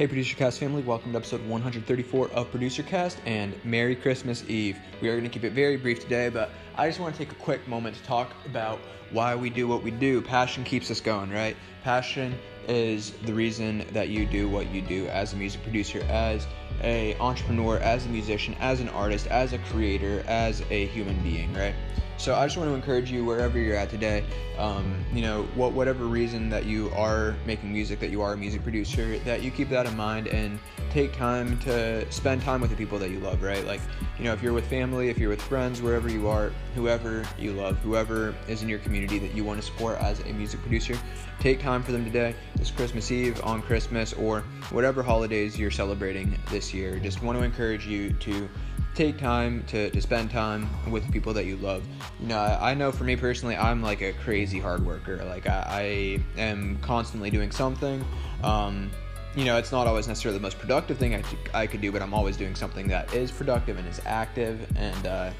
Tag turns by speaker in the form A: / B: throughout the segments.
A: Hey, Producer Cast family, welcome to episode 134 of Producer Cast and Merry Christmas Eve. We are going to keep it very brief today, but I just want to take a quick moment to talk about why we do what we do. Passion keeps us going, right? Passion is the reason that you do what you do as a music producer, as a entrepreneur, as a musician, as an artist, as a creator, as a human being, right? So I just want to encourage you wherever you're at today. Um, you know, what whatever reason that you are making music, that you are a music producer, that you keep that in mind and take time to spend time with the people that you love, right? Like, you know, if you're with family, if you're with friends, wherever you are, whoever you love, whoever is in your community that you want to support as a music producer, take time for them today. This Christmas Eve, on Christmas, or whatever holidays you're celebrating this year. Just want to encourage you to take time to, to spend time with people that you love. You know, I, I know for me personally, I'm like a crazy hard worker. Like I, I am constantly doing something. Um, you know, it's not always necessarily the most productive thing I, I could do, but I'm always doing something that is productive and is active. And uh,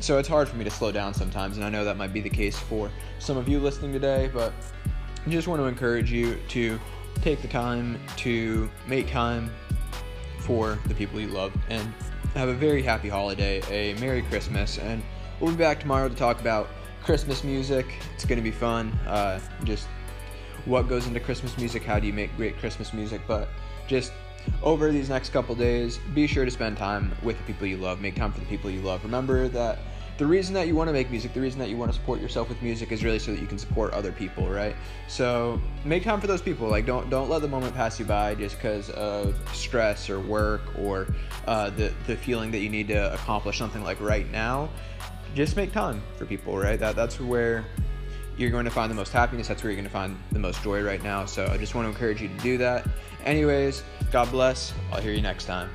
A: so it's hard for me to slow down sometimes. And I know that might be the case for some of you listening today, but I just want to encourage you to take the time to make time for the people you love and have a very happy holiday, a Merry Christmas, and we'll be back tomorrow to talk about Christmas music. It's going to be fun. Uh, just what goes into Christmas music, how do you make great Christmas music, but just over these next couple days, be sure to spend time with the people you love. Make time for the people you love. Remember that the reason that you want to make music, the reason that you want to support yourself with music is really so that you can support other people, right? So make time for those people. Like don't don't let the moment pass you by just because of stress or work or uh, the the feeling that you need to accomplish something like right now. Just make time for people, right? That that's where you're going to find the most happiness. That's where you're going to find the most joy right now. So I just want to encourage you to do that. Anyways, God bless. I'll hear you next time.